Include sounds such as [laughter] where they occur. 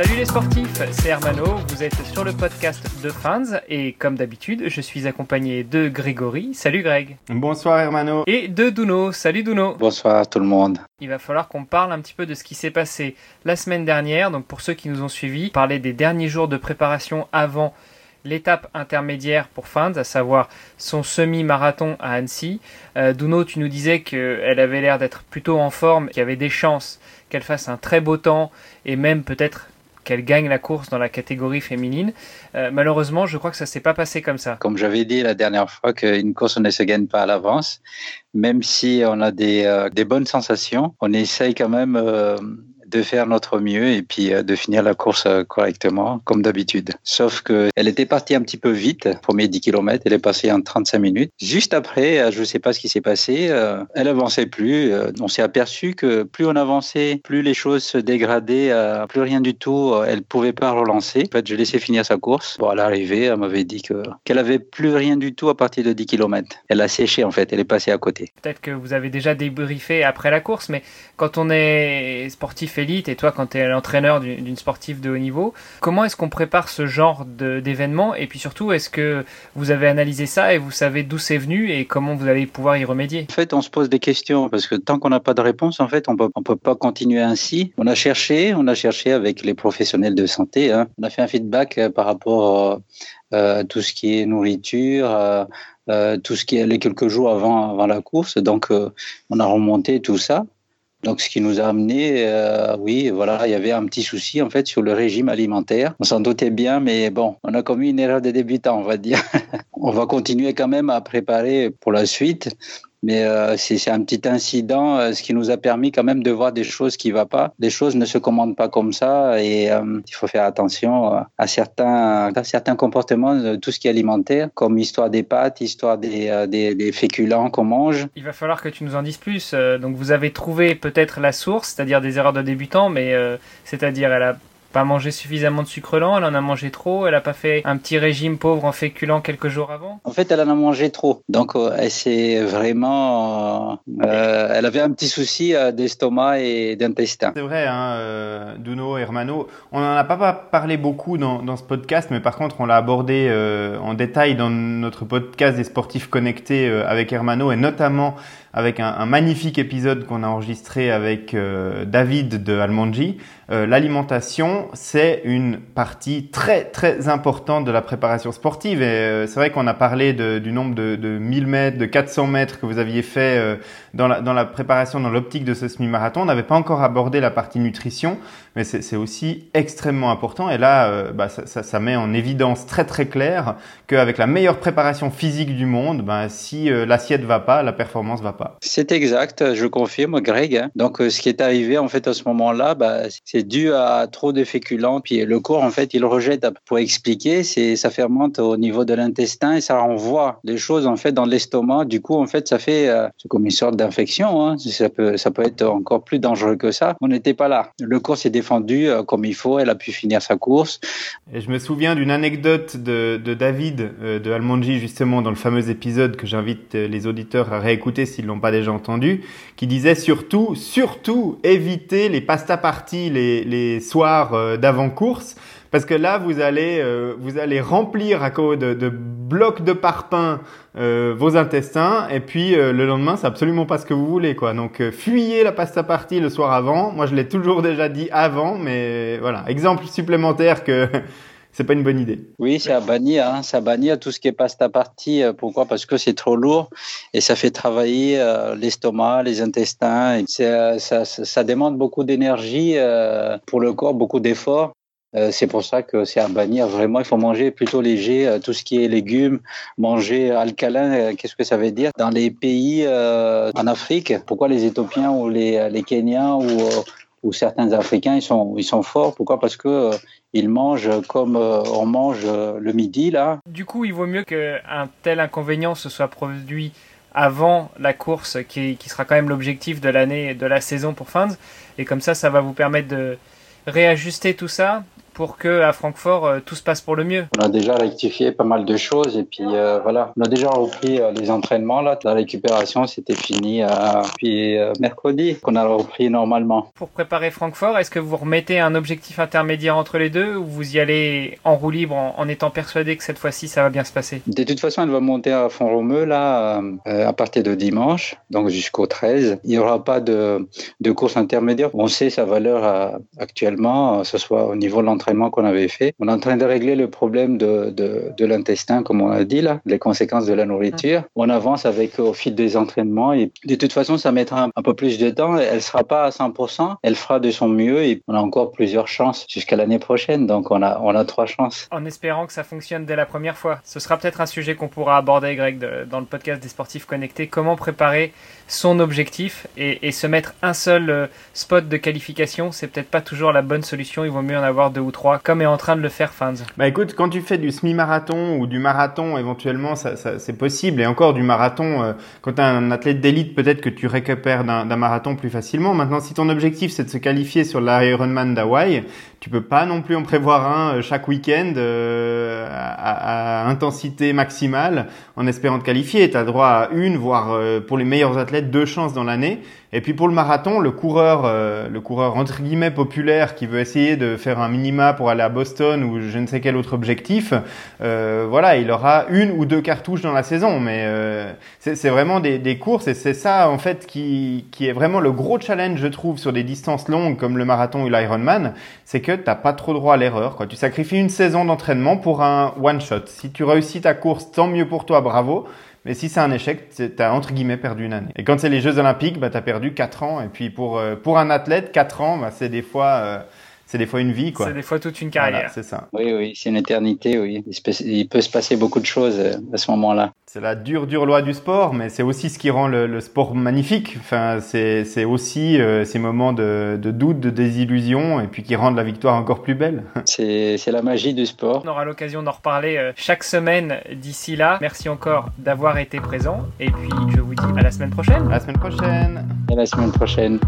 Salut les sportifs, c'est Hermano, vous êtes sur le podcast de Fans et comme d'habitude, je suis accompagné de Grégory. Salut Greg. Bonsoir Hermano. Et de Duno. Salut Duno. Bonsoir tout le monde. Il va falloir qu'on parle un petit peu de ce qui s'est passé la semaine dernière. Donc pour ceux qui nous ont suivis, parler des derniers jours de préparation avant l'étape intermédiaire pour Fans, à savoir son semi-marathon à Annecy. Euh, Duno, tu nous disais qu'elle avait l'air d'être plutôt en forme, qu'il y avait des chances qu'elle fasse un très beau temps et même peut-être qu'elle gagne la course dans la catégorie féminine. Euh, malheureusement, je crois que ça s'est pas passé comme ça. Comme j'avais dit la dernière fois, qu'une course ne se gagne pas à l'avance, même si on a des, euh, des, bonnes sensations, on essaye quand même euh, de faire notre mieux et puis euh, de finir la course euh, correctement, comme d'habitude. Sauf que elle était partie un petit peu vite, premier 10 km, elle est passée en 35 minutes. Juste après, euh, je ne sais pas ce qui s'est passé, elle avançait plus. On s'est aperçu que plus on avançait, plus les choses se dégradaient, plus rien du tout, elle pouvait pas relancer. En fait, je laissais finir sa course. Bon, à l'arrivée, elle m'avait dit que qu'elle avait plus rien du tout à partir de 10 km. Elle a séché en fait, elle est passée à côté. Peut-être que vous avez déjà débriefé après la course, mais quand on est sportif et toi quand tu es l'entraîneur d'une sportive de haut niveau, comment est-ce qu'on prépare ce genre d'événement? Et puis surtout est-ce que vous avez analysé ça et vous savez d'où c'est venu et comment vous allez pouvoir y remédier? En fait, on se pose des questions parce que tant qu'on n'a pas de réponse, en fait, on peut, on peut pas continuer ainsi. On a cherché, on a cherché avec les professionnels de santé, hein. on a fait un feedback euh, par rapport euh, à tout ce qui est nourriture. Euh, euh, tout ce qui est les quelques jours avant, avant la course. Donc, euh, on a remonté tout ça. Donc, ce qui nous a amené, euh, oui, voilà, il y avait un petit souci en fait sur le régime alimentaire. On s'en doutait bien, mais bon, on a commis une erreur de débutant, on va dire. [laughs] on va continuer quand même à préparer pour la suite. Mais euh, c'est un petit incident, euh, ce qui nous a permis quand même de voir des choses qui ne vont pas. Les choses ne se commandent pas comme ça et euh, il faut faire attention euh, à certains, à certains comportements tout ce qui est alimentaire, comme histoire des pâtes, histoire des, euh, des, des féculents qu'on mange. Il va falloir que tu nous en dises plus. Donc vous avez trouvé peut-être la source, c'est-à-dire des erreurs de débutants, mais c'est-à-dire elle a pas mangé suffisamment de sucre lent, elle en a mangé trop, elle a pas fait un petit régime pauvre en féculents quelques jours avant? En fait, elle en a mangé trop. Donc, euh, elle s'est vraiment. Euh, elle avait un petit souci euh, d'estomac et d'intestin. C'est vrai, hein, euh, Duno, Hermano. On n'en a pas parlé beaucoup dans, dans, ce podcast, mais par contre, on l'a abordé euh, en détail dans notre podcast des sportifs connectés euh, avec Hermano et notamment avec un, un magnifique épisode qu'on a enregistré avec euh, David de Almonji. Euh, C'est une partie très très importante de la préparation sportive. Et euh, c'est vrai qu'on a parlé du nombre de, de 1000 mètres, de 400 mètres que vous aviez fait euh, dans, la, dans la préparation, dans l'optique de ce semi-marathon. On n'avait pas encore abordé la partie nutrition, mais c'est aussi extrêmement important. Et là, euh, bah, ça, met en évidence très très clair qu'avec la meilleure préparation physique du monde, bah, si l'assiette va pas, la performance va pas. C'est exact, je confirme, Greg. Donc, ce qui est arrivé en fait à ce moment-là, bah, c'est dû à trop de féculents. Puis le corps, en fait, il rejette. Pour expliquer, c'est ça fermente au niveau de l'intestin et ça renvoie les choses en fait dans l'estomac. Du coup, en fait, ça fait euh, comme une sorte d'infection. Hein. Ça peut, ça peut être encore plus dangereux que ça. On n'était pas là. Le corps s'est défendu euh, comme il faut. Elle a pu finir sa course. Je me souviens d'une anecdote de, de David euh, de Almonji justement dans le fameux épisode que j'invite les auditeurs à réécouter s'ils l'ont pas déjà entendu, qui disait surtout, surtout éviter les pasta parties les, les soirs euh, d'avant-course, parce que là, vous allez, euh, vous allez remplir à cause de, de blocs de parpaing euh, vos intestins, et puis euh, le lendemain, c'est absolument pas ce que vous voulez, quoi. Donc, euh, fuyez la pasta partie le soir avant. Moi, je l'ai toujours déjà dit avant, mais voilà, exemple supplémentaire que c'est pas une bonne idée. Oui, c'est à bannir, hein, à bannir tout ce qui est pasta partie. Pourquoi? Parce que c'est trop lourd et ça fait travailler euh, l'estomac, les intestins. Ça, ça, ça, demande beaucoup d'énergie euh, pour le corps, beaucoup d'efforts. Euh, c'est pour ça que c'est à bannir. Vraiment, il faut manger plutôt léger, euh, tout ce qui est légumes, manger alcalin. Euh, Qu'est-ce que ça veut dire? Dans les pays euh, en Afrique, pourquoi les Éthiopiens ou les, Kenyans ou certains Africains, ils sont, forts? Pourquoi? Parce que euh, ils mangent comme euh, on mange euh, le midi là. Du coup, il vaut mieux qu'un tel inconvénient se soit produit avant la course, qui, qui sera quand même l'objectif de l'année, de la saison pour Fans. Et comme ça, ça va vous permettre de réajuster tout ça pour que à Francfort euh, tout se passe pour le mieux On a déjà rectifié pas mal de choses et puis euh, voilà, on a déjà repris euh, les entraînements là. La récupération c'était fini puis mercredi qu'on a repris normalement. Pour préparer Francfort, est-ce que vous remettez un objectif intermédiaire entre les deux ou vous y allez en roue libre en, étant persuadé que cette fois-ci ça va bien se passer? De toute façon, elle va monter à Font-Romeu là à partir de dimanche, donc jusqu'au 13. Il n'y aura pas de, de course intermédiaire. On sait sa valeur actuellement, ce soit au niveau de l'entraînement qu'on avait fait. On est en train de régler le problème de, de, de l'intestin, comme on a dit là, les conséquences de la nourriture. On avance avec au fil des entraînements et de toute façon, ça mettra un, peu plus de temps. Elle sera pas à 100%, elle fera de son mieux et on a encore plusieurs chances jusqu'à l'année prochaine. Donc on a, on a trois chances. En espérant que ça fonctionne dès la première fois. Ce sera peut-être un sujet qu'on pourra aborder, Greg, dans le podcast des sportifs connectés. Comment préparer son objectif et, et se mettre un seul euh, spot de qualification, c'est peut-être pas toujours la bonne solution. Il vaut mieux en avoir deux ou trois, comme est en train de le faire Fans. Bah écoute, quand tu fais du semi-marathon ou du marathon, éventuellement, ça, ça, c'est possible. Et encore du marathon, euh, quand tu es un athlète d'élite, peut-être que tu récupères d'un, marathon plus facilement. Maintenant, si ton objectif c'est de se qualifier sur l'Ironman d'Hawaï, tu peux pas non plus en prévoir un euh, chaque week-end euh, à, à, intensité maximale en espérant te qualifier. Tu as droit à une, voire pour les meilleurs athlètes, deux chances dans l'année. Et puis pour le marathon, le coureur, euh, le coureur entre guillemets populaire qui veut essayer de faire un minima pour aller à Boston ou je ne sais quel autre objectif, euh, voilà, il aura une ou deux cartouches dans la saison. Mais euh, c'est vraiment des, des, courses et c'est ça en fait qui, qui est vraiment le gros challenge, je trouve, sur des distances longues comme le marathon ou l'Ironman, c'est que t'as pas trop droit à l'erreur. Tu sacrifies une saison d'entraînement pour un one shot. Si tu réussis ta course, tant mieux pour toi, bravo. Mais si c'est un échec, tu as entre guillemets perdu une année. Et quand c'est les Jeux Olympiques, bah, tu as perdu 4 ans. Et puis pour, euh, pour un athlète, 4 ans, bah, c'est des fois... Euh, c'est des fois une vie, quoi. C'est des fois toute une carrière. c'est ça. Oui, oui, c'est une éternité, oui. Il, peut se passer beaucoup de choses euh, à ce moment-là. C'est la dure, dure loi du sport, mais c'est aussi ce qui rend le, sport magnifique. Enfin, c'est aussi ces moments de, de, doute, de désillusion, et puis qui rendent la victoire encore plus belle. [laughs] C'est la magie du sport. On aura l'occasion d'en reparler chaque semaine d'ici là. Merci encore d'avoir été présent, et puis je vous dis à la semaine prochaine. À la semaine prochaine. À la semaine prochaine.